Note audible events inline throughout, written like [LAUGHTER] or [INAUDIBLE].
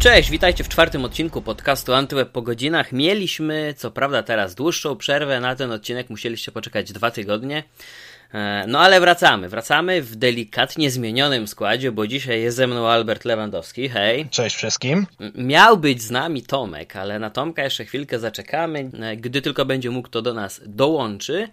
Cześć, witajcie w czwartym odcinku podcastu Antyweb po godzinach. Mieliśmy, co prawda, teraz dłuższą przerwę. Na ten odcinek musieliście poczekać dwa tygodnie. E, no ale wracamy, wracamy w delikatnie zmienionym składzie, bo dzisiaj jest ze mną Albert Lewandowski. Hej. Cześć wszystkim. Miał być z nami Tomek, ale na Tomka jeszcze chwilkę zaczekamy. E, gdy tylko będzie mógł, to do nas dołączy.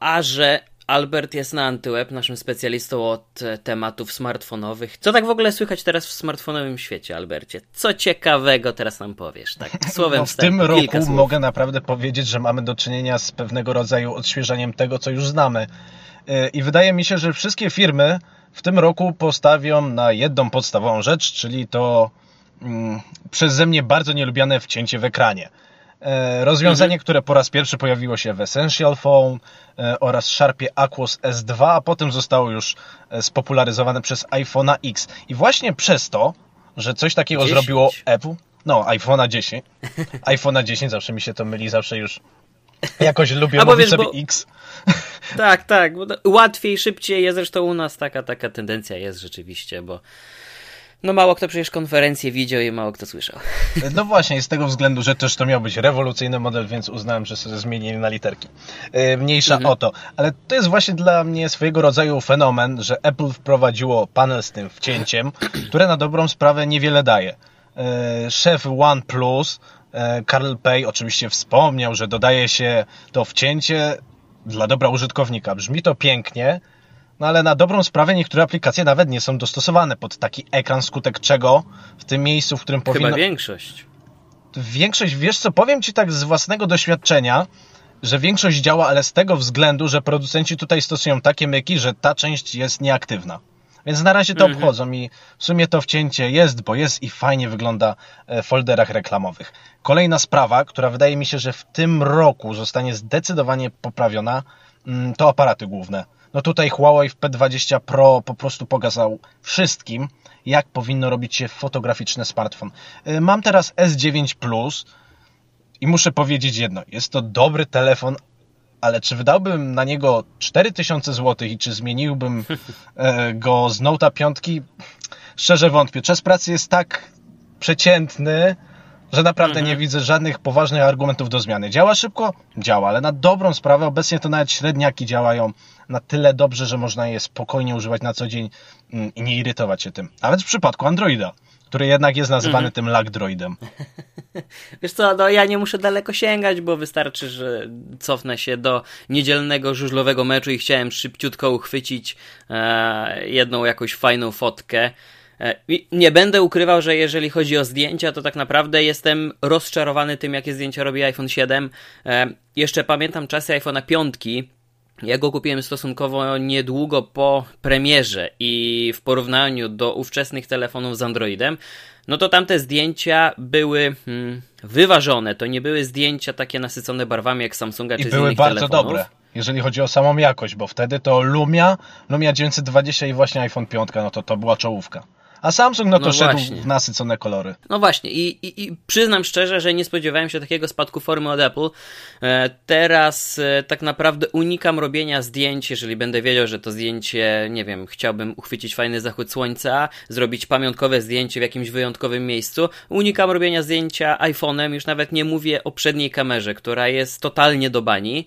A że Albert jest na Antyweb, naszym specjalistą od e, tematów smartfonowych. Co tak w ogóle słychać teraz w smartfonowym świecie, Albercie? Co ciekawego teraz nam powiesz? Tak, [LAUGHS] słowem no, W wstępu, tym roku słów. mogę naprawdę powiedzieć, że mamy do czynienia z pewnego rodzaju odświeżeniem tego, co już znamy. E, I wydaje mi się, że wszystkie firmy w tym roku postawią na jedną podstawową rzecz, czyli to mm, przeze mnie bardzo nielubiane wcięcie w ekranie. E, rozwiązanie, mhm. które po raz pierwszy pojawiło się w Essential Phone oraz Sharpie Aquos S2, a potem zostało już e, spopularyzowane przez iPhone'a X. I właśnie przez to, że coś takiego 10. zrobiło Apple, no iPhone'a 10, [LAUGHS] iPhone'a 10 zawsze mi się to myli, zawsze już jakoś lubię mówić wiesz, sobie bo... X. [LAUGHS] Tak, tak, łatwiej, szybciej jest, zresztą u nas taka, taka tendencja jest rzeczywiście, bo no mało kto przecież konferencję widział i mało kto słyszał. [LAUGHS] No właśnie, z tego względu, że też to miał być rewolucyjny model, więc uznałem, że sobie zmienili na literki. E, mniejsza mhm. o to. Ale to jest właśnie dla mnie swojego rodzaju fenomen, że Apple wprowadziło panel z tym wcięciem, [CLEARS THROAT] które na dobrą sprawę niewiele daje. E, szef OnePlus, e, Carl Pei oczywiście wspomniał, że dodaje się to wcięcie dla dobra użytkownika. Brzmi to pięknie, no ale na dobrą sprawę niektóre aplikacje nawet nie są dostosowane pod taki ekran, skutek czego w tym miejscu, w którym powinno... Chyba większość. Większość, wiesz co, powiem Ci tak z własnego doświadczenia, że większość działa, ale z tego względu, że producenci tutaj stosują takie myki, że ta część jest nieaktywna. Więc na razie to mhm. obchodzą i w sumie to wcięcie jest, bo jest i fajnie wygląda e, w folderach reklamowych. Kolejna sprawa, która wydaje mi się, że w tym roku zostanie zdecydowanie poprawiona, mm, to aparaty główne no tutaj Huawei w P20 Pro po prostu pokazał wszystkim, jak powinno robić się fotograficzny smartfon. Y, mam teraz S9 Plus i muszę powiedzieć jedno, jest to dobry telefon, ale czy wydałbym na niego 4000 zł i czy zmieniłbym [LAUGHS] e, go z Note'a 5? Szczerze wątpię. Czas pracy jest tak przeciętny, że naprawdę mhm. nie widzę żadnych poważnych argumentów do zmiany. Działa szybko? Działa, ale na dobrą sprawę obecnie to nawet średniaki działają na tyle dobrze, że można je spokojnie używać na co dzień mm, i nie irytować się tym. Nawet w przypadku Androida, który jednak jest nazywany mhm. tym lagdroidem. [LAUGHS] Wiesz co, no ja nie muszę daleko sięgać, bo wystarczy, że cofnę się do niedzielnego żużlowego meczu i chciałem szybciutko uchwycić e, jedną jakąś fajną fotkę nie będę ukrywał, że jeżeli chodzi o zdjęcia, to tak naprawdę jestem rozczarowany tym, jakie zdjęcia robi iPhone 7. E, jeszcze pamiętam czasy iPhone'a 5. Ja go kupiłem stosunkowo niedługo po premierze i w porównaniu do ówczesnych telefonów z Androidem, no to tamte zdjęcia były hmm, wyważone. To nie były zdjęcia takie nasycone barwami jak Samsunga I czy z były bardzo telefonów. dobre, jeżeli chodzi o samą jakość, bo wtedy to Lumia, Lumia 920 i właśnie iPhone 5, no to to była czołówka. A Samsung no to no szedł właśnie. w nasycone kolory. No właśnie I, i, i, przyznam szczerze, że nie spodziewałem się takiego spadku formy od Apple. E, teraz e, tak naprawdę unikam robienia zdjęć, jeżeli będę wiedział, że to zdjęcie, nie wiem, chciałbym uchwycić fajny zachód słońca, zrobić pamiątkowe zdjęcie w jakimś wyjątkowym miejscu. Unikam robienia zdjęcia iPhone'em, już nawet nie mówię o przedniej kamerze, która jest totalnie do bani.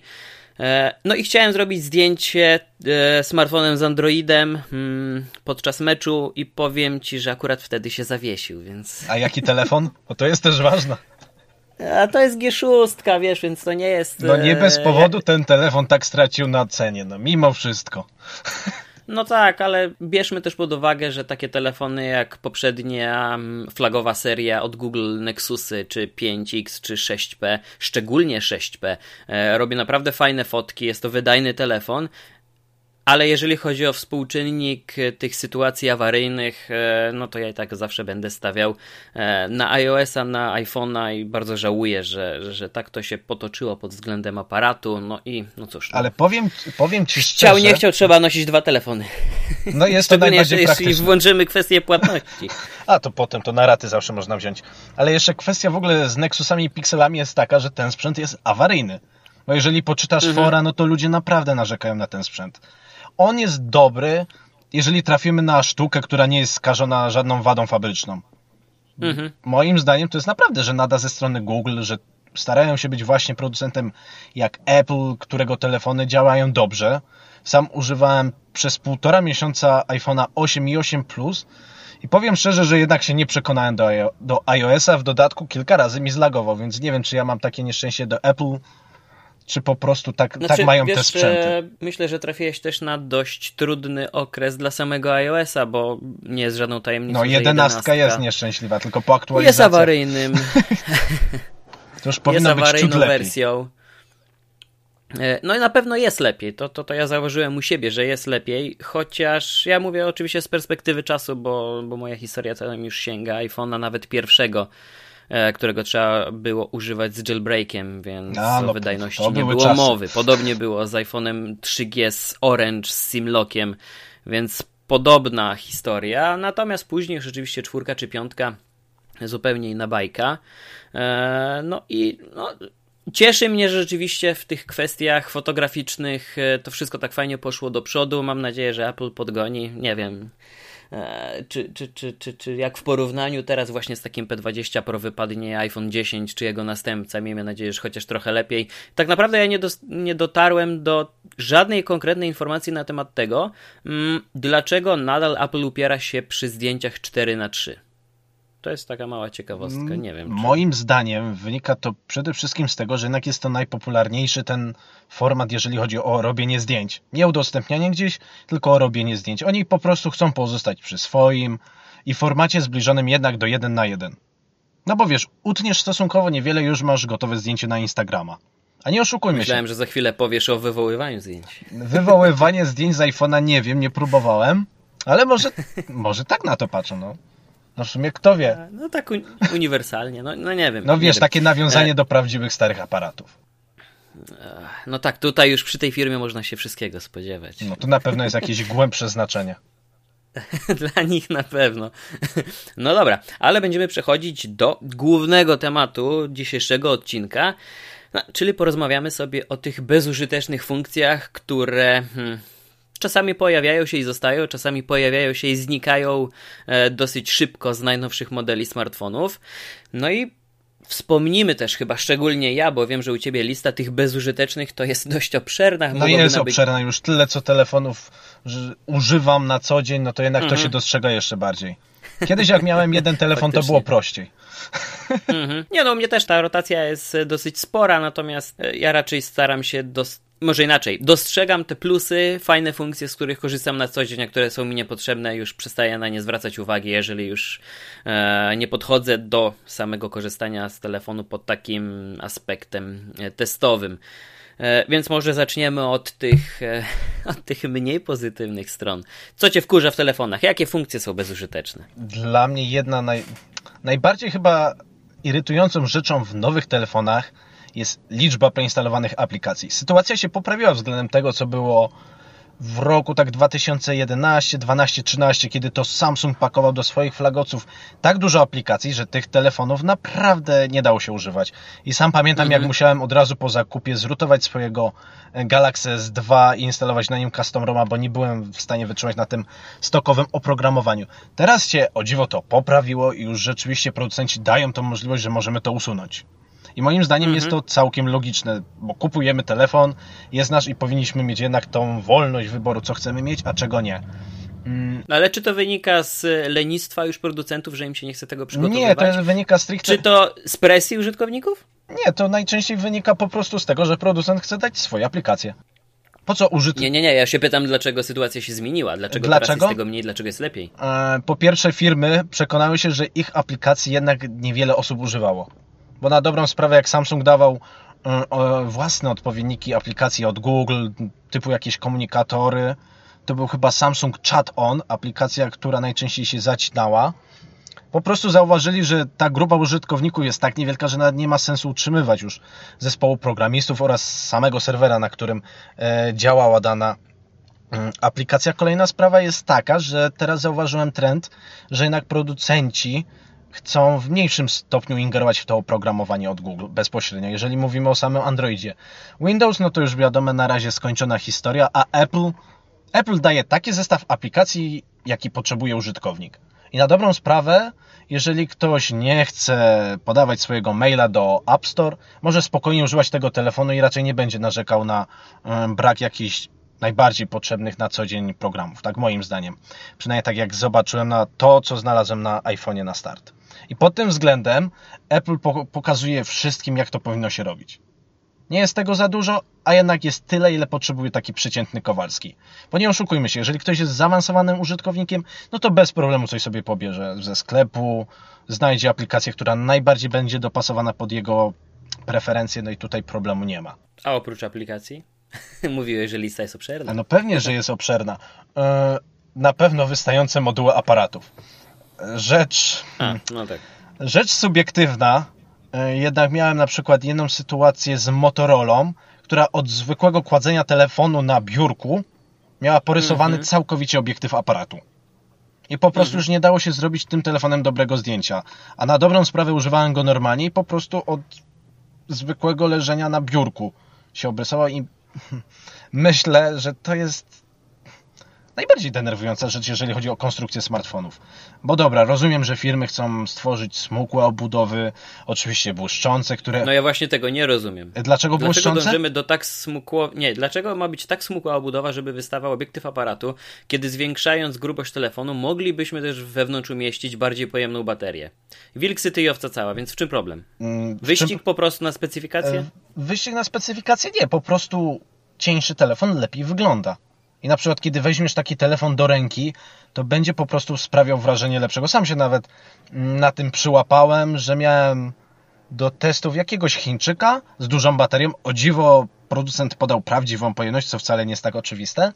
E, no i chciałem zrobić zdjęcie e, smartfonem z Androidem hmm, podczas meczu i powiem ci, że akurat wtedy się zawiesił, więc... A jaki telefon? Bo to jest też ważne. A to jest G6, wiesz, więc to nie jest... No nie bez e, powodu ten telefon tak stracił na cenie, no mimo wszystko. No tak, ale bierzmy też pod uwagę, że takie telefony jak poprzednia flagowa seria od Google Nexusy, czy 5X, czy 6P, szczególnie 6P, e, robi naprawdę fajne fotki, jest to wydajny telefon, ale jeżeli chodzi o współczynnik e, tych sytuacji awaryjnych, e, no to ja i tak zawsze będę stawiał e, na iOS-a, na iPhone'a i bardzo żałuję, że, że tak to się potoczyło pod względem aparatu. No i no cóż. No. Ale powiem, powiem ci szczerze. Chciał, nie chciał, trzeba nosić dwa telefony. No jest to najbardziej jeśli praktyczne. włączymy kwestię płatności. [LAUGHS] A to potem to na raty zawsze można wziąć. Ale jeszcze kwestia w ogóle z Nexusami i Pixelami jest taka, że ten sprzęt jest awaryjny. Bo jeżeli poczytasz mhm. fora, no to ludzie naprawdę narzekają na ten sprzęt on jest dobry, jeżeli trafimy na sztukę, która nie jest skażona żadną wadą fabryczną. Mhm. Moim zdaniem to jest naprawdę, że nada ze strony Google, że starają się być właśnie producentem jak Apple, którego telefony działają dobrze. Sam używałem przez półtora miesiąca iPhone'a 8 i 8 Plus i powiem szczerze, że jednak się nie przekonałem do, do iOS-a. W dodatku kilka razy mi zlagował, więc nie wiem, czy ja mam takie nieszczęście do Apple, czy po prostu tak, znaczy, tak mają wiesz, te sprzęty. Myślę, że trafiłeś też na dość trudny okres dla samego iOS-a, bo nie jest żadną tajemnicą. No, jedenastka jest nieszczęśliwa, tylko po aktualizacji. Jest awaryjnym. [LAUGHS] to już powinno jest być ciut wersją. E, no i na pewno jest lepiej. To, to, to ja zauważyłem u siebie, że jest lepiej, chociaż ja mówię oczywiście z perspektywy czasu, bo, bo moja historia tam już sięga iPhone'a nawet pierwszego, e, którego trzeba było używać z jailbreakiem, więc A, no, o wydajności nie było czasy. mowy. Podobnie było z iPhone'em 3G z Orange z Simlockiem, więc podobna historia. Natomiast później rzeczywiście czwórka czy piątka zupełnie inna bajka. E, no i no, Cieszy mnie, że rzeczywiście w tych kwestiach fotograficznych e, to wszystko tak fajnie poszło do przodu. Mam nadzieję, że Apple podgoni. Nie wiem, e, czy, czy, czy, czy, czy jak w porównaniu teraz właśnie z takim P20 Pro wypadnie iPhone 10 czy jego następca. Miejmy nadzieję, że chociaż trochę lepiej. Tak naprawdę ja nie, do, nie dotarłem do żadnej konkretnej informacji na temat tego, mm, dlaczego nadal Apple upiera się przy zdjęciach 4 na 3 to jest taka mała ciekawostka, nie wiem. Czy... Moim zdaniem wynika to przede wszystkim z tego, że jednak jest to najpopularniejszy ten format, jeżeli chodzi o robienie zdjęć. Nie udostępnianie gdzieś, tylko o robienie zdjęć. Oni po prostu chcą pozostać przy swoim i formacie zbliżonym jednak do 1 na 1. No bo wiesz, utniesz stosunkowo niewiele, już masz gotowe zdjęcie na Instagrama. A nie oszukujmy Myślałem, się. że za chwilę powiesz o wywoływaniu zdjęć. Wywoływanie zdjęć z iPhone'a nie wiem, nie próbowałem, ale może, [LAUGHS] może tak na to patrzę, no. No w sumie kto wie? No tak uniwersalnie, no, no nie wiem. No wiesz, wiem. takie nawiązanie e... do prawdziwych starych aparatów. No tak, tutaj już przy tej firmie można się wszystkiego spodziewać. No to na pewno jest jakieś [LAUGHS] głębsze znaczenie. [LAUGHS] Dla nich na pewno. No dobra, ale będziemy przechodzić do głównego tematu dzisiejszego odcinka, no, czyli porozmawiamy sobie o tych bezużytecznych funkcjach, które hmm, czasami pojawiają się i zostają, czasami pojawiają się i znikają e, dosyć szybko z najnowszych modeli smartfonów. No i Wspomnimy też chyba szczególnie ja, bo wiem, że u ciebie lista tych bezużytecznych to jest [LAUGHS] dość obszerna. No jest nabyć... obszerna, już tyle co telefonów używam na co dzień, no to jednak mhm. to się dostrzega jeszcze bardziej. Kiedyś jak miałem jeden [LAUGHS] telefon, to było prościej. Mhm. Nie no, u mnie też ta rotacja jest dosyć spora, natomiast e, ja raczej staram się dos może inaczej, dostrzegam te plusy, fajne funkcje, z których korzystam na co dzień, a które są mi niepotrzebne, już przestaję na nie zwracać uwagi, jeżeli już e, nie podchodzę do samego korzystania z telefonu pod takim aspektem e, testowym. E, więc może zaczniemy od tych, e, [LAUGHS] od tych mniej pozytywnych stron. Co cię wkurza w telefonach? Jakie funkcje są bezużyteczne? Dla mnie jedna naj, najbardziej chyba irytującą rzeczą w nowych telefonach jest liczba preinstalowanych aplikacji. Sytuacja się poprawiła względem tego, co było w roku tak 2011, 12, 13, kiedy to Samsung pakował do swoich flagoców tak dużo aplikacji, że tych telefonów naprawdę nie dało się używać. I sam pamiętam, mhm. jak musiałem od razu po zakupie zrutować swojego Galaxy S2 i instalować na nim custom ROMa, bo nie byłem w stanie wytrzymać na tym stokowym oprogramowaniu. Teraz się o dziwo to poprawiło i już rzeczywiście producenci dają tą możliwość, że możemy to usunąć. I moim zdaniem mhm. jest to całkiem logiczne, bo kupujemy telefon, jest nasz i powinniśmy mieć jednak tą wolność wyboru, co chcemy mieć, a czego nie. Mm. Ale czy to wynika z lenistwa już producentów, że im się nie chce tego przygotowywać? Nie, to wynika stricte... Czy to z presji użytkowników? Nie, to najczęściej wynika po prostu z tego, że producent chce dać swoje aplikacje. Po co użyć? Nie, nie, nie, ja się pytam, dlaczego sytuacja się zmieniła, dlaczego, dlaczego? teraz jest tego mniej, dlaczego jest lepiej. E, po pierwsze, firmy przekonały się, że ich aplikacji jednak niewiele osób używało. Bo na dobrą sprawę, jak Samsung dawał e, własne odpowiedniki aplikacji od Google, typu jakieś komunikatory, to był chyba Samsung Chat On, aplikacja, która najczęściej się zacinała. Po prostu zauważyli, że ta grupa użytkowników jest tak niewielka, że nawet nie ma sensu utrzymywać już zespołu programistów oraz samego serwera, na którym e, działała dana mm, aplikacja. Kolejna sprawa jest taka, że teraz zauważyłem trend, że jednak producenci chcą w mniejszym stopniu ingerować w to oprogramowanie od Google bezpośrednio, jeżeli mówimy o samym Androidzie. Windows, no to już wiadomo, na razie skończona historia, a Apple, Apple daje taki zestaw aplikacji, jaki potrzebuje użytkownik. I na dobrą sprawę, jeżeli ktoś nie chce podawać swojego maila do App Store, może spokojnie używać tego telefonu i raczej nie będzie narzekał na brak jakichś najbardziej potrzebnych na co dzień programów, tak moim zdaniem. Przynajmniej tak jak zobaczyłem na to, co znalazłem na iPhone'ie na start. I pod tym względem Apple pokazuje wszystkim, jak to powinno się robić. Nie jest tego za dużo, a jednak jest tyle, ile potrzebuje taki przeciętny Kowalski. Bo nie oszukujmy się, jeżeli ktoś jest zaawansowanym użytkownikiem, no to bez problemu coś sobie pobierze ze sklepu, znajdzie aplikację, która najbardziej będzie dopasowana pod jego preferencje, no i tutaj problemu nie ma. A oprócz aplikacji? [LAUGHS] Mówiłeś, że lista jest obszerna. No pewnie, że jest obszerna. E, na pewno wystające moduły aparatów. Rzecz. A, no tak. Rzecz subiektywna, e, jednak miałem na przykład jedną sytuację z Motorolą, która od zwykłego kładzenia telefonu na biurku miała porysowany mhm. całkowicie obiektyw aparatu. I po prostu mhm. już nie dało się zrobić tym telefonem dobrego zdjęcia. A na dobrą sprawę używałem go normalnie i po prostu od zwykłego leżenia na biurku się obrysował i [LAUGHS] myślę, że to jest najbardziej denerwująca rzecz, jeżeli chodzi o konstrukcję smartfonów. Bo dobra, rozumiem, że firmy chcą stworzyć smukłe obudowy, oczywiście błyszczące, które... No ja właśnie tego nie rozumiem. Dlaczego błyszczące? Dlaczego dążymy do tak smukło... Nie, dlaczego ma być tak smukła obudowa, żeby wystawał obiektyw aparatu, kiedy zwiększając grubość telefonu moglibyśmy też wewnątrz umieścić bardziej pojemną baterię. Wilk syty i owca cała, więc w czym problem? Mm, Wyścig czym... po prostu na specyfikację? E, wyścig na specyfikację nie, po prostu cieńszy telefon lepiej wygląda. I na przykład, kiedy weźmiesz taki telefon do ręki, to będzie po prostu sprawiał wrażenie lepszego. Sam się nawet mm, na tym przyłapałem, że miałem do testów jakiegoś Chińczyka z dużą baterią. O dziwo, producent podał prawdziwą pojemność, co wcale nie jest tak oczywiste.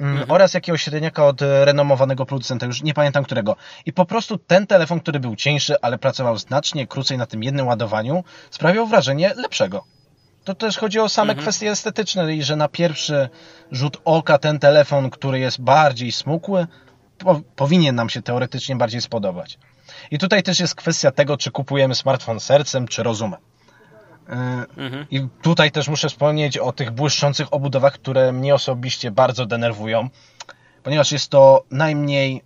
Mm, mhm. Oraz jakiegoś średniaka od renomowanego producenta, już nie pamiętam którego. I po prostu ten telefon, który był cieńszy, ale pracował znacznie krócej na tym jednym ładowaniu, sprawiał wrażenie lepszego. To też chodzi o same mhm. kwestie estetyczne i że na pierwszy rzut oka ten telefon, który jest bardziej smukły, po, powinien nam się teoretycznie bardziej spodobać. I tutaj też jest kwestia tego, czy kupujemy smartfon sercem, czy rozumem. Yy, mhm. I tutaj też muszę wspomnieć o tych błyszczących obudowach, które mnie osobiście bardzo denerwują, ponieważ jest to najmniej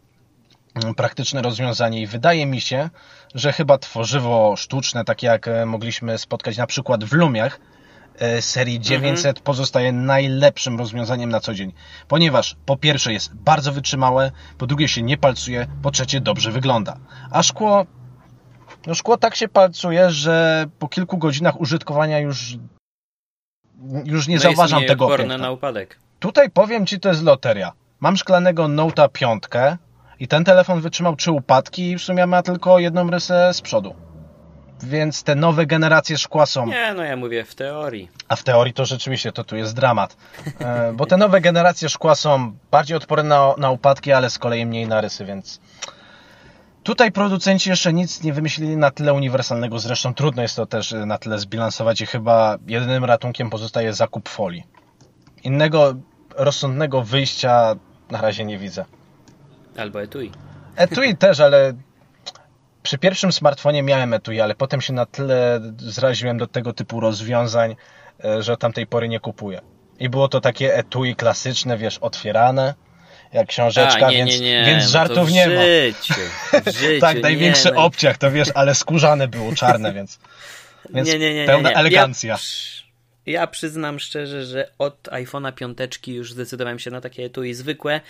mm, praktyczne rozwiązanie i wydaje mi się, że chyba tworzywo sztuczne, takie jak e, mogliśmy spotkać na przykład w Lumiach, E, serii 900 mhm. pozostaje najlepszym rozwiązaniem na co dzień. Ponieważ po pierwsze jest bardzo wytrzymałe, po drugie się nie palcuje, po trzecie dobrze wygląda. A szkło no szkło tak się palcuje, że po kilku godzinach użytkowania już już nie no zauważam tego piękna. na upadek. Tutaj powiem Ci, to jest loteria. Mam szklanego Note'a 5 i ten telefon wytrzymał trzy upadki i w sumie ma tylko jedną rysę z przodu więc te nowe generacje szkła są. Nie, no ja mówię w teorii. A w teorii to rzeczywiście to tu jest dramat. E, bo te nowe generacje szkła są bardziej odporne na, na upadki, ale z kolei mniej na rysy, więc. Tutaj producenci jeszcze nic nie wymyślili na tyle uniwersalnego, zresztą trudno jest to też na tyle zbilansować i chyba jedynym ratunkiem pozostaje zakup folii. Innego rozsądnego wyjścia na razie nie widzę. Albo etui. Etui też, ale przy pierwszym smartfonie miałem etui, ale potem się na tyle zraziłem do tego typu rozwiązań, e, że od tamtej pory nie kupuję. I było to takie etui klasyczne, wiesz, otwierane, jak książeczka, A, nie, więc, nie, nie. więc no żartów nie ma. Życiu, [LAUGHS] życiu, tak, największy nie, no. obciach, to wiesz, ale skórzane było, czarne, więc, [LAUGHS] więc nie, nie, nie, pełna elegancja. Ja, ja przyznam szczerze, że od iPhone'a 5 już zdecydowałem się na takie etui zwykłe,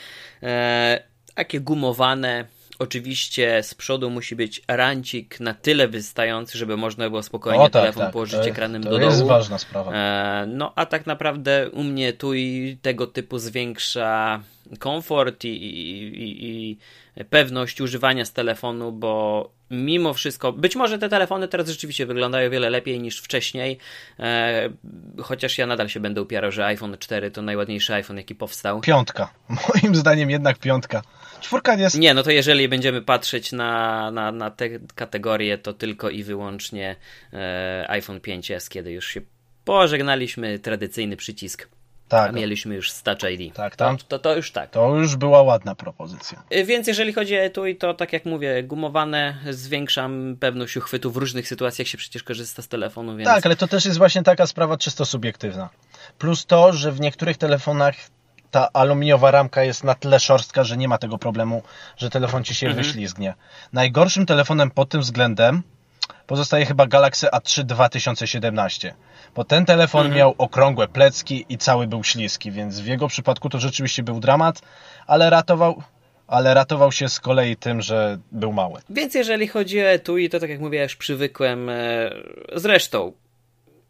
e, takie gumowane, Oczywiście z przodu musi być rancik na tyle wystający, żeby można było spokojnie o, tak, telefon tak, położyć to, ekranem to do dołu. To jest ważna sprawa. E, no a tak naprawdę u mnie tu i tego typu zwiększa komfort i, i, i, i pewność używania z telefonu, bo mimo wszystko, być może te telefony teraz rzeczywiście wyglądają wiele lepiej niż wcześniej, e, chociaż ja nadal się będę upierał, że iPhone 4 to najładniejszy iPhone, jaki powstał. Piątka. [LAUGHS] Moim zdaniem jednak piątka. Czwórka jest... Nie, no to jeżeli będziemy patrzeć na, na, na te kategorie, to tylko i wyłącznie e, iPhone 5s, kiedy już się pożegnaliśmy tradycyjny przycisk tak. A mieliśmy już Touch ID. Tak, tam, to, to, to, już tak. To już była ładna propozycja. Y, więc jeżeli chodzi o etui, to tak jak mówię, gumowane, zwiększam pewność uchwytu. W różnych sytuacjach się przecież korzysta z telefonu, więc... Tak, ale to też jest właśnie taka sprawa czysto subiektywna. Plus to, że w niektórych telefonach ta aluminiowa ramka jest na tyle szorstka, że nie ma tego problemu, że telefon ci się Mhm. wyślizgnie. Najgorszym telefonem pod tym względem pozostaje chyba Galaxy A3 2017. Bo ten telefon Mhm. miał okrągłe plecki i cały był śliski, więc w jego przypadku to rzeczywiście był dramat, ale ratował, ale ratował się z kolei tym, że był mały. Więc jeżeli chodzi o etui, to tak jak mówię, już przywykłem. e, Zresztą,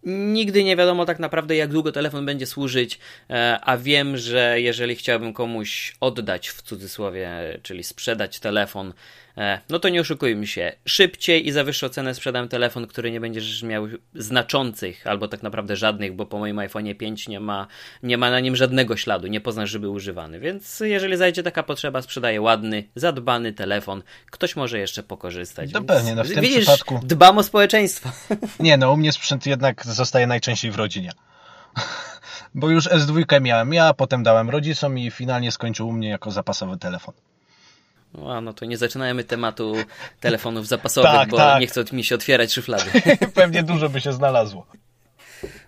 nigdy nie wiadomo tak naprawdę, jak długo telefon będzie służyć, e, a wiem, że jeżeli chciałbym komuś oddać w cudzysłowie, czyli sprzedać telefon, no to nie oszukujmy się. Szybciej i za wyższą cenę sprzedam telefon, który nie będziesz miał znaczących, albo tak naprawdę żadnych, bo po moim iPhone 5 nie ma, nie ma na nim żadnego śladu, nie poznasz, żeby używany. Więc jeżeli zajdzie taka potrzeba, sprzedaję ładny, zadbany telefon. Ktoś może jeszcze pokorzystać. No pewnie, no w tym widzisz, przypadku- Dbam o społeczeństwo. [LAUGHS] Nie no, u mnie sprzęt jednak zostaje najczęściej w rodzinie. [LAUGHS] Bo już S2 miałem ja, potem dałem rodzicom i finalnie skończył u mnie jako zapasowy telefon. No, no to nie zaczynajmy tematu telefonów zapasowych, Tak, bo tak. nie chcą mi się otwierać szuflady. [LAUGHS] Pewnie dużo by się znalazło.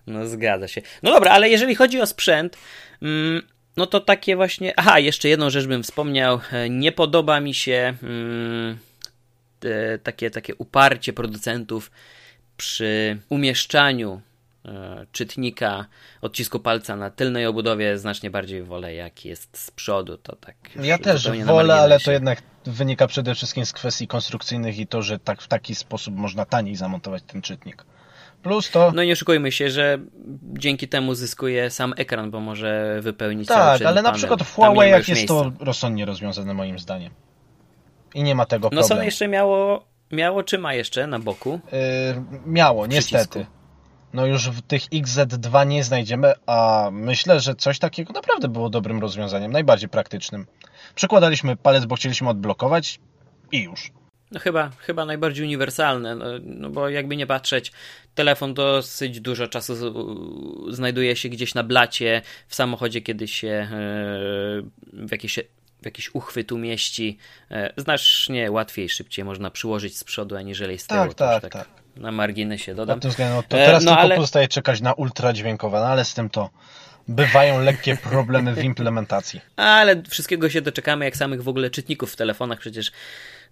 No zgadza się. No dobra, ale jeżeli chodzi o sprzęt, mm, no to takie właśnie. Aha, jeszcze jedną rzecz bym wspomniał. Nie podoba mi się mm, takie, takie uparcie producentów przy umieszczaniu czytnika odcisku palca na tylnej obudowie. Znacznie bardziej wolę, jak jest z przodu. To tak. Ja też wolę, ale to jednak wynika przede wszystkim z kwestii konstrukcyjnych i to, że tak, w taki sposób można taniej zamontować ten czytnik. Plus to... No i nie oszukujmy się, że dzięki temu zyskuje sam ekran, bo może wypełnić cały tak, ale na przykład w Huawei już jest miejsca. to rozsądnie rozwiązane moim zdaniem. I nie ma tego No problemu. Sony jeszcze miało, miało czy ma jeszcze na boku? Yy, miało, niestety. No już w tych XZ2 nie znajdziemy, a myślę, że coś takiego naprawdę było dobrym rozwiązaniem, najbardziej praktycznym. Przykładaliśmy palec, bo chcieliśmy odblokować i już. No chyba, chyba najbardziej uniwersalne, no, no bo jakby nie patrzeć, telefon dosyć dużo czasu znajduje się gdzieś na blacie, w samochodzie kiedy się e, w jakieś w jakiś uchwyt umieści, e, znacznie łatwiej, szybciej można przyłożyć z przodu, aniżeli z tyłu. Tak, już tak, tak. Na marginesie dodam. Pod tym względem, no to E, teraz no tylko ale- pozostaje czekać na ultradźwiękowe, no ale z tym to bywają lekkie [LAUGHS] problemy w implementacji. Ale wszystkiego się doczekamy, jak samych w ogóle czytników w telefonach. Przecież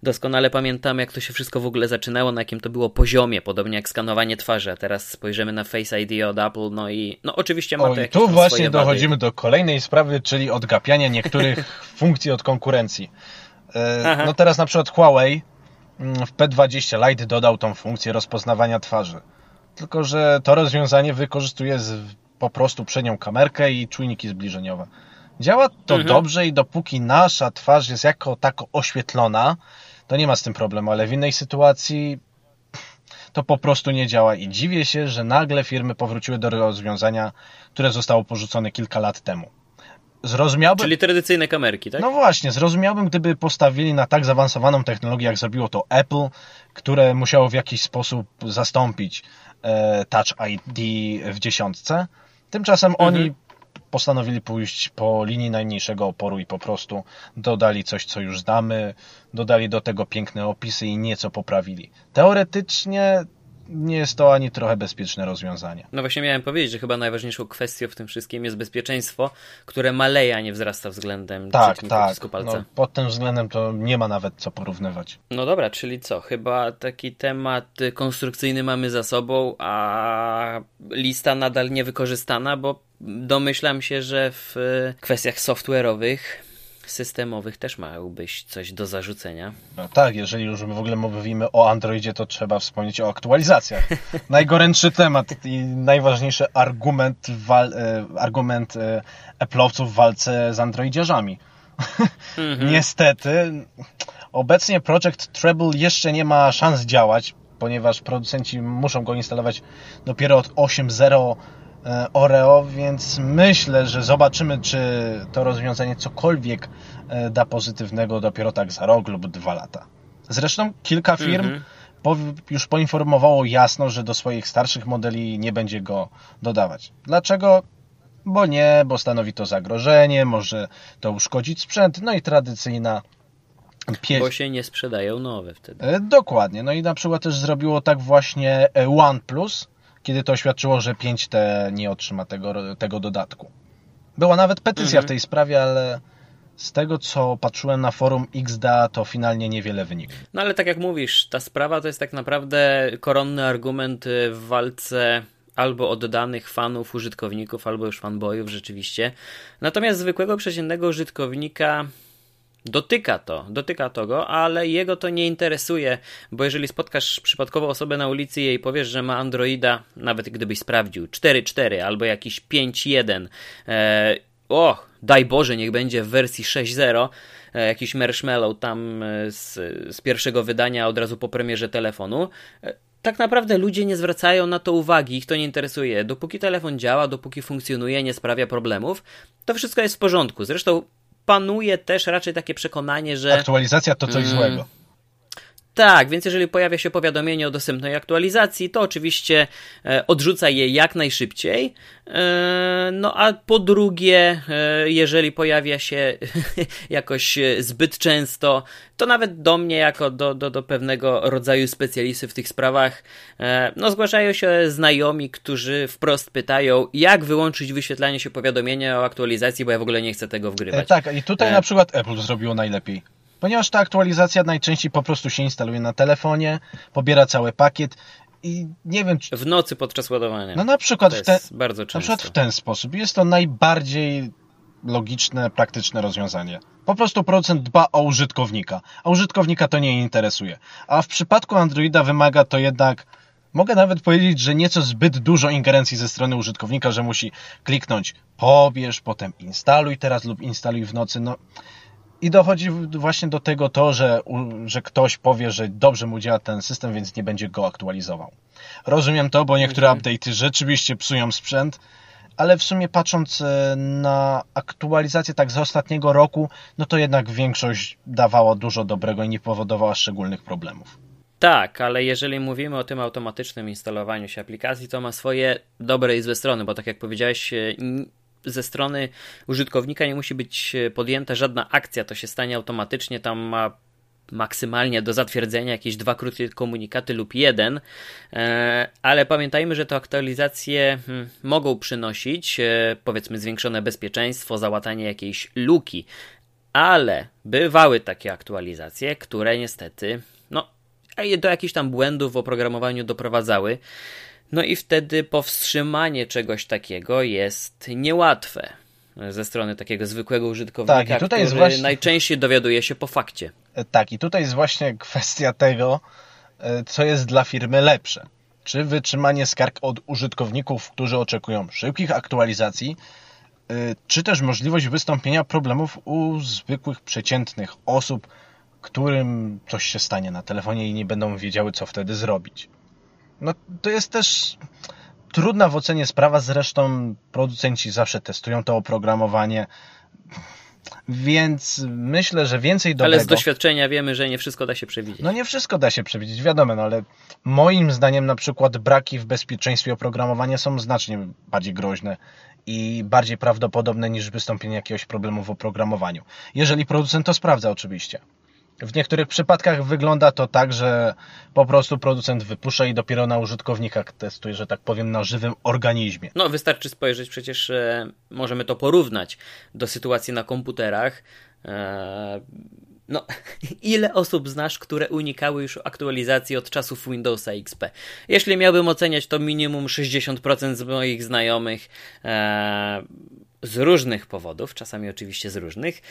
doskonale pamiętam, jak to się wszystko w ogóle zaczynało, na jakim to było poziomie, podobnie jak skanowanie twarzy. A teraz spojrzymy na Face ID od Apple, no i no oczywiście ma to O, i jakieś tu właśnie dochodzimy do kolejnej sprawy, czyli odgapiania niektórych [LAUGHS] funkcji od konkurencji. E. No teraz na przykład Huawei w P20 Lite dodał tą funkcję rozpoznawania twarzy. Tylko, że to rozwiązanie wykorzystuje z, po prostu przednią kamerkę i czujniki zbliżeniowe. Działa to Mhm. dobrze i dopóki nasza twarz jest jako tako oświetlona, to nie ma z tym problemu, ale w innej sytuacji to po prostu nie działa i dziwię się, że nagle firmy powróciły do rozwiązania, które zostało porzucone kilka lat temu. Zrozumiałbym, Czyli tradycyjne kamerki, tak? no właśnie, zrozumiałbym, gdyby postawili na tak zaawansowaną technologię, jak zrobiło to Apple, które musiało w jakiś sposób zastąpić e, Touch ID w dziesiątce. Tymczasem Mhm. oni postanowili pójść po linii najmniejszego oporu i po prostu dodali coś, co już znamy, dodali do tego piękne opisy i nieco poprawili. Teoretycznie nie jest to ani trochę bezpieczne rozwiązanie. No właśnie miałem powiedzieć, że chyba najważniejszą kwestią w tym wszystkim jest bezpieczeństwo, które maleje, a nie wzrasta względem Tak, tak. No, pod tym względem to nie ma nawet co porównywać. No dobra, czyli co? Chyba taki temat konstrukcyjny mamy za sobą, a lista nadal niewykorzystana, bo domyślam się, że w kwestiach software'owych, systemowych też miałbyś coś do zarzucenia. No tak, jeżeli już w ogóle mówimy o Androidzie, to trzeba wspomnieć o aktualizacjach. [LAUGHS] Najgorętszy temat i najważniejszy argument, wal, e, argument e, Apple'owców w walce z Androidziarzami. Mhm. [LAUGHS] Niestety, obecnie Project Treble jeszcze nie ma szans działać, ponieważ producenci muszą go instalować dopiero od 8.0 e, Oreo, więc myślę, że zobaczymy, czy to rozwiązanie cokolwiek e, da pozytywnego dopiero tak za rok lub dwa lata. Zresztą kilka firm Mhm. po, już poinformowało jasno, że do swoich starszych modeli nie będzie go dodawać. Dlaczego? Bo nie, bo stanowi to zagrożenie, może to uszkodzić sprzęt, no i tradycyjna pieśń. Bo się nie sprzedają nowe wtedy. E, Dokładnie. No i na przykład też zrobiło tak właśnie e, OnePlus, kiedy to oświadczyło, że 5T nie otrzyma tego, tego dodatku. Była nawet petycja mhm. w tej sprawie, ale z tego, co patrzyłem na forum XDA, to finalnie niewiele wynikło. No ale tak jak mówisz, ta sprawa to jest tak naprawdę koronny argument w walce albo oddanych fanów, użytkowników, albo już fanboyów rzeczywiście. Natomiast zwykłego, przeciętnego użytkownika dotyka to, dotyka to go, ale jego to nie interesuje, bo jeżeli spotkasz przypadkowo osobę na ulicy i jej powiesz, że ma Androida, nawet gdybyś sprawdził 4.4 albo jakiś 5.1, e, o, daj Boże, niech będzie w wersji 6.0, e, jakiś marshmallow tam e, z, z pierwszego wydania od razu po premierze telefonu, e, tak naprawdę ludzie nie zwracają na to uwagi, ich to nie interesuje. Dopóki telefon działa, dopóki funkcjonuje, nie sprawia problemów, to wszystko jest w porządku. Zresztą panuje też raczej takie przekonanie, że. Aktualizacja to coś mm, złego. Tak, więc jeżeli pojawia się powiadomienie o dostępnej aktualizacji, to oczywiście e, odrzuca je jak najszybciej. E, no a po drugie, e, jeżeli pojawia się [LAUGHS] jakoś zbyt często, to nawet do mnie, jako do, do, do pewnego rodzaju specjalisty w tych sprawach, no zgłaszają się znajomi, którzy wprost pytają, jak wyłączyć wyświetlanie się powiadomienia o aktualizacji, bo ja w ogóle nie chcę tego wgrywać. tak, i tutaj na przykład Apple zrobiło najlepiej ponieważ ta aktualizacja najczęściej po prostu się instaluje na telefonie, pobiera cały pakiet i nie wiem czy... W nocy podczas ładowania. No na przykład, w, te... bardzo często. na przykład w ten sposób. Jest to najbardziej logiczne, praktyczne rozwiązanie. Po prostu producent dba o użytkownika, a użytkownika to nie interesuje. A w przypadku Androida wymaga to jednak Mogę nawet powiedzieć, że nieco zbyt dużo ingerencji ze strony użytkownika, że musi kliknąć pobierz, potem instaluj teraz lub instaluj w nocy. No, i dochodzi właśnie do tego to, że, że ktoś powie, że dobrze mu działa ten system, więc nie będzie go aktualizował. Rozumiem to, bo niektóre update'y rzeczywiście psują sprzęt, ale w sumie patrząc e, na aktualizację tak z ostatniego roku, no to jednak większość dawała dużo dobrego i nie powodowała szczególnych problemów. Tak, ale jeżeli mówimy o tym automatycznym instalowaniu się aplikacji, to ma swoje dobre i złe strony, bo tak jak powiedziałeś, e, ze strony użytkownika nie musi być e, podjęta żadna akcja, to się stanie automatycznie, tam ma maksymalnie do zatwierdzenia jakieś dwa krótkie komunikaty lub jeden, e, ale pamiętajmy, że te aktualizacje hmm, mogą przynosić e, powiedzmy zwiększone bezpieczeństwo, załatanie jakiejś luki, ale bywały takie aktualizacje, które niestety no, do jakichś tam błędów w oprogramowaniu doprowadzały. No i wtedy powstrzymanie czegoś takiego jest niełatwe ze strony takiego zwykłego użytkownika, tak, który właśnie... najczęściej dowiaduje się po fakcie. E, tak, i tutaj jest właśnie kwestia tego, e, co jest dla firmy lepsze. Czy wytrzymanie skarg od użytkowników, którzy oczekują szybkich aktualizacji, e, czy też możliwość wystąpienia problemów u zwykłych, przeciętnych osób, którym coś się stanie na telefonie i nie będą wiedziały, co wtedy zrobić. No to jest też trudna w ocenie sprawa, zresztą producenci zawsze testują to oprogramowanie. Więc myślę, że więcej dobrego... Ale z doświadczenia wiemy, że nie wszystko da się przewidzieć. No nie wszystko da się przewidzieć, wiadomo, no ale moim zdaniem na przykład braki w bezpieczeństwie oprogramowania są znacznie bardziej groźne i bardziej prawdopodobne niż wystąpienie jakiegoś problemu w oprogramowaniu. Jeżeli producent to sprawdza oczywiście. W niektórych przypadkach wygląda to tak, że po prostu producent wypuszcza i dopiero na użytkownikach testuje, że tak powiem, na żywym organizmie. No, wystarczy spojrzeć, przecież e, możemy to porównać do sytuacji na komputerach. E, no, [LAUGHS] ile osób znasz, które unikały już aktualizacji od czasów Windowsa XP? Jeśli miałbym oceniać, to minimum 60% z moich znajomych e, z różnych powodów, czasami oczywiście z różnych,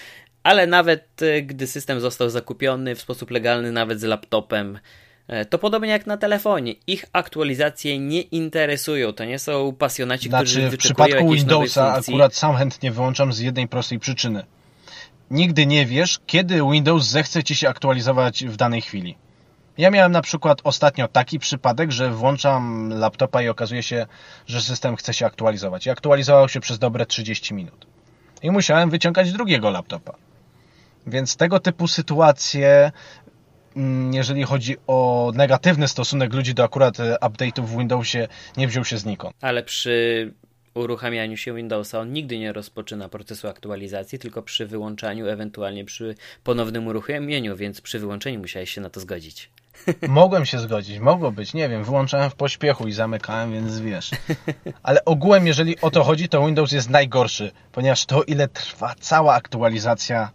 ale nawet e, gdy system został zakupiony w sposób legalny, nawet z laptopem, e, to podobnie jak na telefonie, ich aktualizacje nie interesują. To nie są pasjonaci, znaczy, którzy wyczekują w przypadku Windowsa akurat sam chętnie wyłączam z jednej prostej przyczyny. Nigdy nie wiesz, kiedy Windows zechce ci się aktualizować w danej chwili. Ja miałem na przykład ostatnio taki przypadek, że włączam laptopa i okazuje się, że system chce się aktualizować. I aktualizował się przez dobre 30 minut. I musiałem wyciągać drugiego laptopa. Więc tego typu sytuacje, mm, jeżeli chodzi o negatywny stosunek ludzi do akurat e, update'ów w Windowsie, nie wziął się znikąd. Ale przy uruchamianiu się Windowsa on nigdy nie rozpoczyna procesu aktualizacji, tylko przy wyłączaniu, ewentualnie przy ponownym uruchomieniu, więc przy wyłączeniu musiałeś się na to zgodzić. [LAUGHS] Mogłem się zgodzić, mogło być, nie wiem, wyłączałem w pośpiechu i zamykałem, więc wiesz. Ale ogółem, jeżeli o to chodzi, to Windows jest najgorszy, ponieważ to ile trwa cała aktualizacja.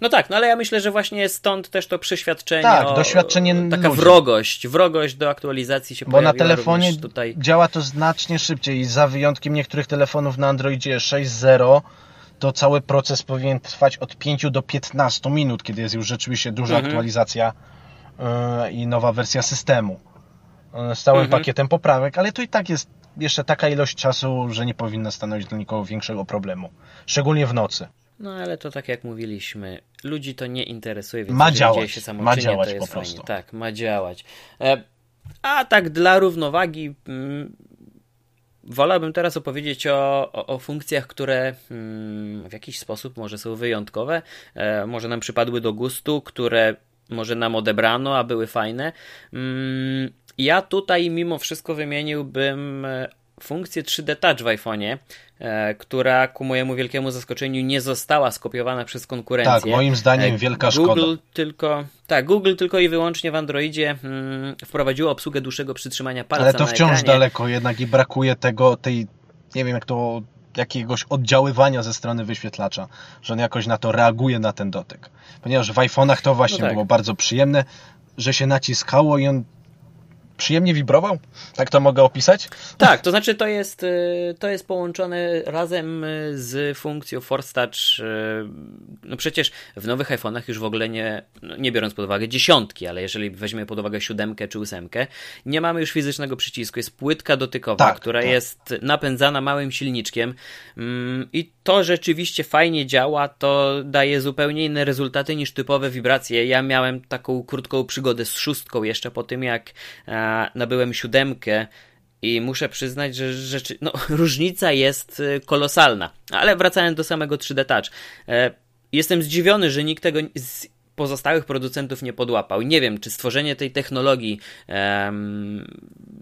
No tak, no ale ja myślę, że właśnie stąd też to przeświadczenie. Tak, o, doświadczenie Taka ludzi. wrogość, wrogość do aktualizacji się Bo na telefonie działa to znacznie szybciej. Za wyjątkiem niektórych telefonów na Androidzie 6.0 to cały proces powinien trwać od 5 do 15 minut, kiedy jest już rzeczywiście duża Mhm. aktualizacja i nowa wersja systemu. Yy, Z całym Mhm. pakietem poprawek, ale to i tak jest jeszcze taka ilość czasu, że nie powinna stanowić dla nikogo większego problemu. Szczególnie w nocy. No ale to tak jak mówiliśmy, ludzi to nie interesuje, więc Ma działać, dzieje się ma działać to jest po fajnie. prostu. Tak, ma działać. E, a tak dla równowagi mm, wolałbym teraz opowiedzieć o, o, o funkcjach, które mm, w jakiś sposób może są wyjątkowe, e, może nam przypadły do gustu, które może nam odebrano, a były fajne. Mm, ja tutaj mimo wszystko wymieniłbym e, funkcję 3D Touch w iPhone'ie, e, która ku mojemu wielkiemu zaskoczeniu nie została skopiowana przez konkurencję. Tak, moim zdaniem E, wielka Google szkoda. tylko, tak, Google tylko i wyłącznie w Androidzie mm, wprowadziło obsługę dłuższego przytrzymania palca Ale to wciąż ekranie. daleko jednak i brakuje tego, tej, nie wiem jak to, jakiegoś oddziaływania ze strony wyświetlacza, że on jakoś na to reaguje, na ten dotyk. Ponieważ w iPhone'ach to właśnie No tak. było bardzo przyjemne, że się naciskało i on przyjemnie wibrował? Tak to mogę opisać? Tak, to znaczy to jest, y, to jest połączone razem y, z funkcją Force Touch. y, No przecież w nowych iPhone'ach już w ogóle nie, no nie biorąc pod uwagę dziesiątki, ale jeżeli weźmiemy pod uwagę siódemkę czy ósemkę, nie mamy już fizycznego przycisku, jest płytka dotykowa, Tak, która tak. jest napędzana małym silniczkiem mm, i to rzeczywiście fajnie działa, to daje zupełnie inne rezultaty niż typowe wibracje. Ja miałem taką krótką przygodę z szóstką jeszcze po tym, jak nabyłem siódemkę i muszę przyznać, że rzeczy, no, [LAUGHS] różnica jest y, kolosalna. Ale wracając do samego 3D Touch. E, Jestem zdziwiony, że nikt tego z pozostałych producentów nie podłapał. Nie wiem, czy stworzenie tej technologii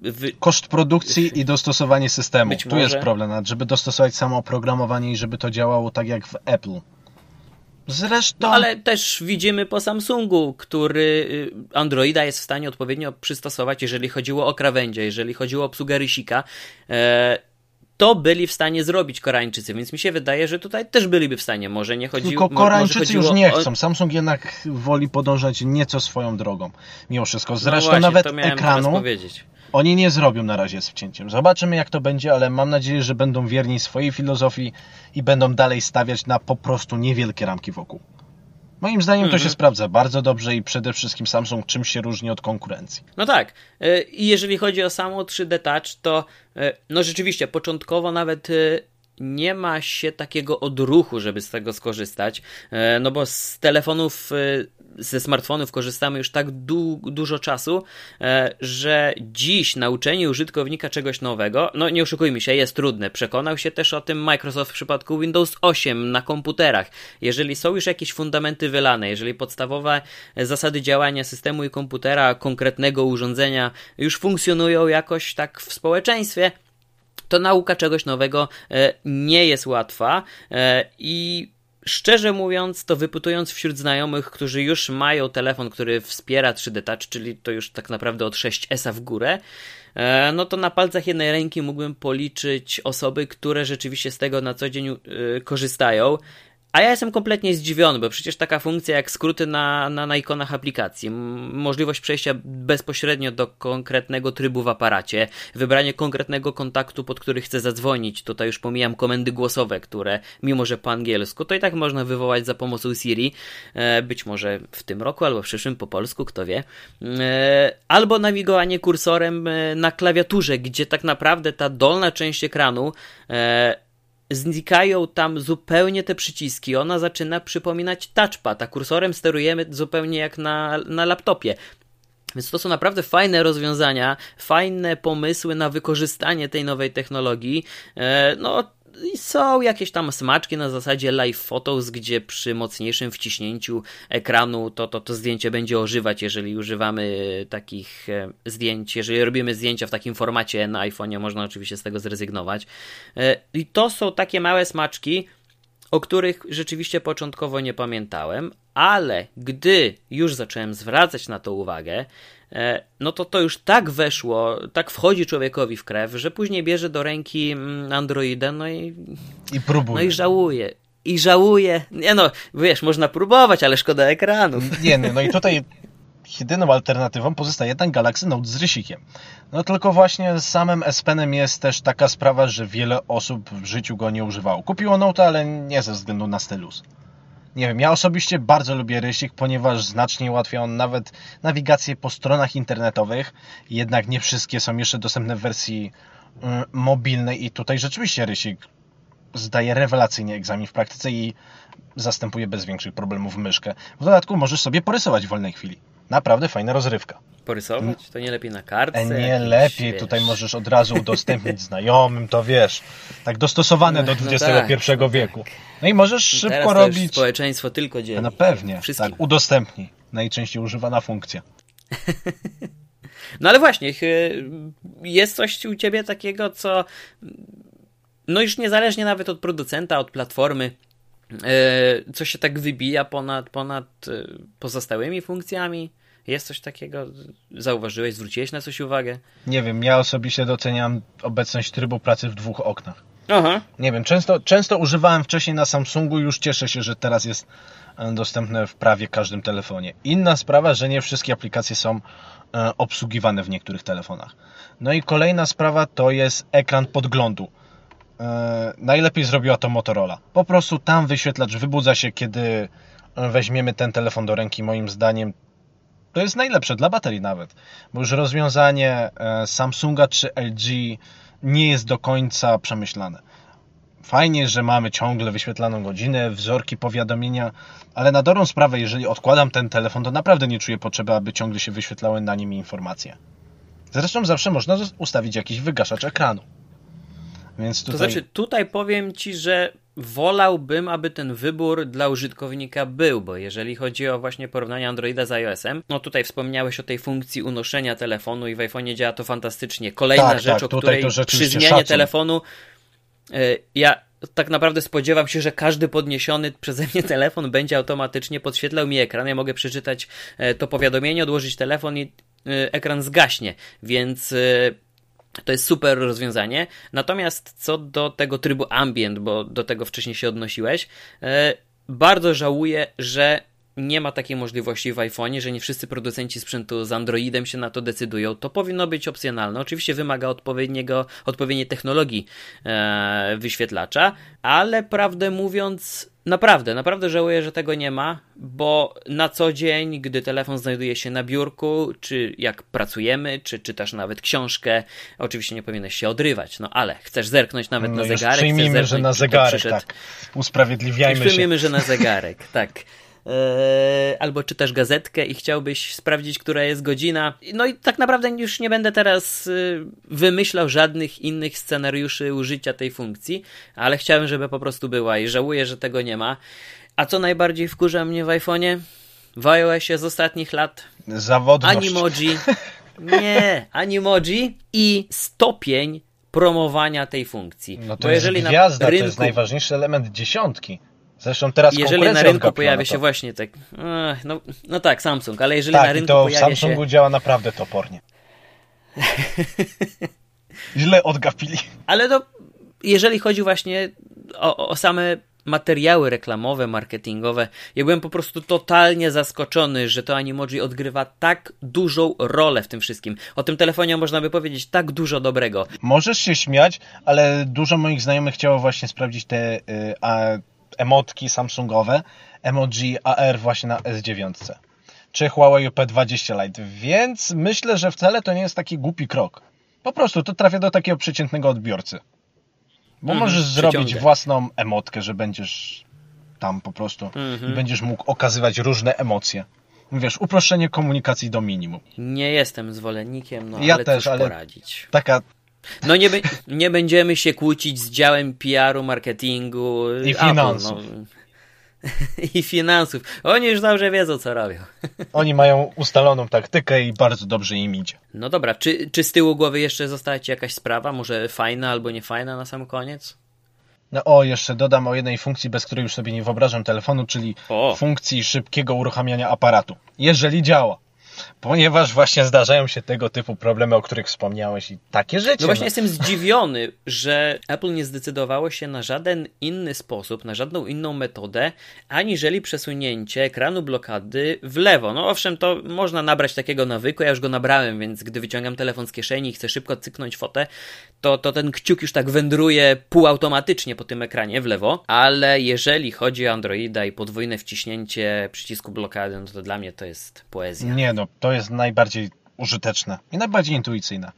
wy, Koszt produkcji i dostosowanie systemu. Być tu może. jest problem, żeby dostosować samo oprogramowanie i żeby to działało tak jak w Apple. Zresztą... No ale też widzimy po Samsungu, który y, Androida jest w stanie odpowiednio przystosować, jeżeli chodziło o krawędzie, jeżeli chodziło o obsługę rysika. E, to byli w stanie zrobić Koreańczycy, więc mi się wydaje, że tutaj też byliby w stanie. Może nie chodziło Tylko Koreańczycy już nie o- chcą. Samsung jednak woli podążać nieco swoją drogą. Mimo wszystko. Zresztą no właśnie, nawet ekranu teraz powiedzieć. Oni nie zrobią na razie z wcięciem. Zobaczymy jak to będzie, ale mam nadzieję, że będą wierni swojej filozofii i będą dalej stawiać na po prostu niewielkie ramki wokół. Moim zdaniem to Mhm. się sprawdza bardzo dobrze i przede wszystkim Samsung czym się różni od konkurencji. No tak. E, I jeżeli chodzi o samo 3D Touch, to e, no rzeczywiście początkowo nawet e, nie ma się takiego odruchu, żeby z tego skorzystać, no bo z telefonów, ze smartfonów korzystamy już tak du dużo czasu, e, że dziś nauczenie użytkownika czegoś nowego, no nie oszukujmy się, jest trudne. Przekonał się też o tym Microsoft w przypadku Windows 8 na komputerach. Jeżeli są już jakieś fundamenty wylane, jeżeli podstawowe zasady działania systemu i komputera, konkretnego urządzenia już funkcjonują jakoś tak w społeczeństwie, to nauka czegoś nowego e, nie jest łatwa e, i szczerze mówiąc, to wypytując wśród znajomych, którzy już mają telefon, który wspiera 3D Touch, czyli to już tak naprawdę od 6S w górę, e, no to na palcach jednej ręki mógłbym policzyć osoby, które rzeczywiście z tego na co dzień e, korzystają. A ja jestem kompletnie zdziwiony, bo przecież taka funkcja jak skróty na, na, na ikonach aplikacji, możliwość przejścia bezpośrednio do konkretnego trybu w aparacie, wybranie konkretnego kontaktu, pod który chcę zadzwonić, tutaj już pomijam komendy głosowe, które mimo, że po angielsku, to i tak można wywołać za pomocą Siri, e, być może w tym roku albo w przyszłym po polsku, kto wie, e, albo nawigowanie kursorem e, na klawiaturze, gdzie tak naprawdę ta dolna część ekranu znikają tam zupełnie te przyciski. Ona zaczyna przypominać touchpad, a kursorem sterujemy zupełnie jak na, na laptopie. Więc to są naprawdę fajne rozwiązania, fajne pomysły na wykorzystanie tej nowej technologii. E, no, są jakieś tam smaczki na zasadzie live photos, gdzie przy mocniejszym wciśnięciu ekranu to, to, to zdjęcie będzie ożywać, jeżeli używamy takich e, zdjęć, jeżeli robimy zdjęcia w takim formacie na iPhone'ie, można oczywiście z tego zrezygnować. E, I to są takie małe smaczki, o których rzeczywiście początkowo nie pamiętałem, ale gdy już zacząłem zwracać na to uwagę, e, no to to już tak weszło, tak wchodzi człowiekowi w krew, że później bierze do ręki mm, Androida, no i, I próbuje. no i żałuje. I żałuje. Nie no, wiesz, można próbować, ale szkoda ekranów. Nie, no, no i tutaj jedyną alternatywą pozostaje jednak Galaxy Note z rysikiem. No tylko właśnie z samym S Penem jest też taka sprawa, że wiele osób w życiu go nie używało. Kupiło Note, ale nie ze względu na stylus. Nie wiem, ja osobiście bardzo lubię rysik, ponieważ znacznie ułatwia on nawet nawigację po stronach internetowych. Jednak nie wszystkie są jeszcze dostępne w wersji mm, mobilnej i tutaj rzeczywiście rysik zdaje rewelacyjnie egzamin w praktyce i zastępuje bez większych problemów myszkę. W dodatku możesz sobie porysować w wolnej chwili. Naprawdę fajna rozrywka. Porysować? To nie lepiej na kartce? E, nie lepiej, wiesz. tutaj możesz od razu udostępnić [LAUGHS] znajomym, to wiesz, tak dostosowane do No XXI tak, no wieku. No i możesz szybko to już robić... społeczeństwo tylko dzieli. No pewnie, Wszystkim. tak, udostępnij. Najczęściej używana funkcja. [LAUGHS] No ale właśnie, jest coś u ciebie takiego, co no już niezależnie nawet od producenta, od platformy, co się tak wybija ponad, ponad e, pozostałymi funkcjami? Jest coś takiego? Zauważyłeś, zwróciłeś na coś uwagę? Nie wiem, ja osobiście doceniam obecność trybu pracy w dwóch oknach. Aha. Nie wiem, często, często używałem wcześniej na Samsungu, już cieszę się, że teraz jest e, dostępne w prawie każdym telefonie. Inna sprawa, że nie wszystkie aplikacje są e, obsługiwane w niektórych telefonach. No i kolejna sprawa to jest ekran podglądu. E, Najlepiej zrobiła to Motorola. Po prostu tam wyświetlacz wybudza się, kiedy weźmiemy ten telefon do ręki, moim zdaniem. To jest najlepsze dla baterii nawet, bo już rozwiązanie e, Samsunga czy LG nie jest do końca przemyślane. Fajnie, że mamy ciągle wyświetlaną godzinę, wzorki, powiadomienia, ale na dobrą sprawę, jeżeli odkładam ten telefon, to naprawdę nie czuję potrzeby, aby ciągle się wyświetlały na nim informacje. Zresztą zawsze można ustawić jakiś wygaszacz ekranu. Więc tutaj... To znaczy, tutaj powiem ci, że wolałbym, aby ten wybór dla użytkownika był, bo jeżeli chodzi o właśnie porównanie Androida z iOS-em, no tutaj wspomniałeś o tej funkcji unoszenia telefonu i w iPhone'ie działa to fantastycznie. Kolejna Tak, rzecz, tak, o której przy zmianie szacun. telefonu y, ja tak naprawdę spodziewam się, że każdy podniesiony przeze mnie telefon będzie automatycznie podświetlał mi ekran. Ja mogę przeczytać e, to powiadomienie, odłożyć telefon i y, ekran zgaśnie, więc y, to jest super rozwiązanie. Natomiast co do tego trybu ambient, bo do tego wcześniej się odnosiłeś, e, bardzo żałuję, że nie ma takiej możliwości w iPhone'ie, że nie wszyscy producenci sprzętu z Androidem się na to decydują. To powinno być opcjonalne. Oczywiście wymaga odpowiedniego, odpowiedniej technologii e, wyświetlacza, ale prawdę mówiąc, naprawdę, naprawdę żałuję, że tego nie ma, bo na co dzień, gdy telefon znajduje się na biurku, czy jak pracujemy, czy czytasz nawet książkę, oczywiście nie powinieneś się odrywać, no ale chcesz zerknąć nawet no na zegarek, przyjmijmy, że zerknąć, na czy to zegarek, tak. Usprawiedliwiajmy się. Przyjmiemy, że na zegarek, tak. Eee, albo czytasz gazetkę i chciałbyś sprawdzić, która jest godzina. No i tak naprawdę już nie będę teraz y, wymyślał żadnych innych scenariuszy użycia tej funkcji, ale chciałem, żeby po prostu była i żałuję, że tego nie ma. A co najbardziej wkurza mnie w iPhone'ie? W iOSie z ostatnich lat Zawodność. Animoji. [LAUGHS] Nie, Animoji i stopień promowania tej funkcji. No to Bo jest jeżeli gwiazda, na rynku to jest najważniejszy element dziesiątki. Zresztą teraz jeżeli na rynku pojawia na się właśnie tak. No, no tak, Samsung, ale jeżeli na Tak, i rynku to pojawia Samsungu się. działa naprawdę topornie. [LAUGHS] Źle odgapili. Ale to jeżeli chodzi właśnie o, o same materiały reklamowe, marketingowe, ja byłem po prostu totalnie zaskoczony, że to Animoji odgrywa tak dużą rolę w tym wszystkim. O tym telefonie można by powiedzieć tak dużo dobrego. Możesz się śmiać, ale dużo moich znajomych chciało właśnie sprawdzić te y, a, emotki samsungowe, emoji AR właśnie na S9. Czy Huawei P20 Lite, więc myślę, że wcale to nie jest taki głupi krok. Po prostu to trafia do takiego przeciętnego odbiorcy. Bo Mhm, możesz zrobić własną emotkę, że będziesz tam po prostu Mhm. i będziesz mógł okazywać różne emocje. Wiesz, uproszczenie komunikacji do minimum. Nie jestem zwolennikiem, no Ja ale też, ale- poradzić. Taka No nie, be- nie będziemy się kłócić z działem PR-u, marketingu I Apple, finansów. No. I finansów. Oni już dobrze wiedzą, co robią. Oni mają ustaloną taktykę i bardzo dobrze im idzie. No dobra, czy, czy z tyłu głowy jeszcze została ci jakaś sprawa, może fajna albo nie fajna na sam koniec? No o, jeszcze dodam o jednej funkcji, bez której już sobie nie wyobrażam telefonu, czyli O. funkcji szybkiego uruchamiania aparatu. Jeżeli działa. Ponieważ właśnie zdarzają się tego typu problemy, o których wspomniałeś i takie życie. No właśnie jestem zdziwiony, że Apple nie zdecydowało się na żaden inny sposób, na żadną inną metodę, aniżeli przesunięcie ekranu blokady w lewo. No owszem, to można nabrać takiego nawyku, ja już go nabrałem, więc gdy wyciągam telefon z kieszeni i chcę szybko cyknąć fotę, to, to ten kciuk już tak wędruje półautomatycznie po tym ekranie w lewo, ale jeżeli chodzi o Androida i podwójne wciśnięcie przycisku blokady, no to dla mnie to jest poezja. Nie no, to jest najbardziej użyteczne i najbardziej intuicyjne.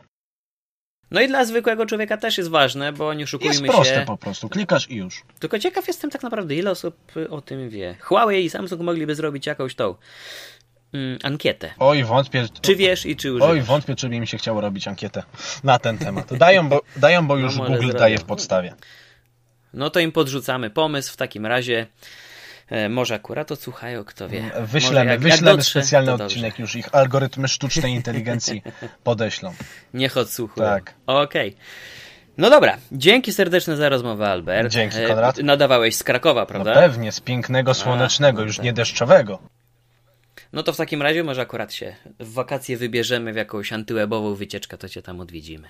No i dla zwykłego człowieka też jest ważne, bo nie Jest oszukujmy proste się. po prostu, klikasz i już. Tylko ciekaw jestem tak naprawdę, ile osób o tym wie. Huawei i Samsung mogliby zrobić jakąś tą mm, ankietę. Oj, wątpię. Czy wiesz i czy używasz? Oj, wątpię, czy by mi się chciało robić ankietę na ten temat. Dają, bo, dają, bo już może Google daje w podstawie. No to im podrzucamy pomysł w takim razie. E, może akurat odsłuchają, kto wie. Wyślemy, jak- jak wyślemy dotrze, specjalny odcinek, już ich algorytmy sztucznej inteligencji [LAUGHS] podeślą. Niech odsłuchują. Tak. Okej. No dobra, dzięki serdeczne za rozmowę, Albert. Dzięki, E, Konrad. Nadawałeś z Krakowa, No prawda? pewnie, z pięknego, słonecznego, no już tak. nie deszczowego. No to w takim razie może akurat się w wakacje wybierzemy w jakąś antywebową wycieczkę, to cię tam odwiedzimy.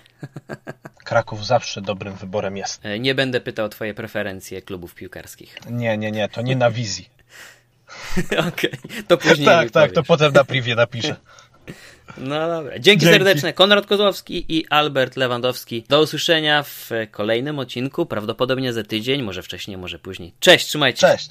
[LAUGHS] Kraków zawsze dobrym wyborem jest. E, Nie będę pytał o twoje preferencje klubów piłkarskich. Nie, nie, nie, to nie na wizji. [LAUGHS] Okej, to później tak, tak, to potem na privie napiszę. [LAUGHS] No dobra. Dzięki, Dzięki. serdeczne. Konrad Kozłowski i Albert Lewandowski. Do usłyszenia w kolejnym odcinku, prawdopodobnie za tydzień, może wcześniej, może później. Cześć, trzymajcie się. Cześć.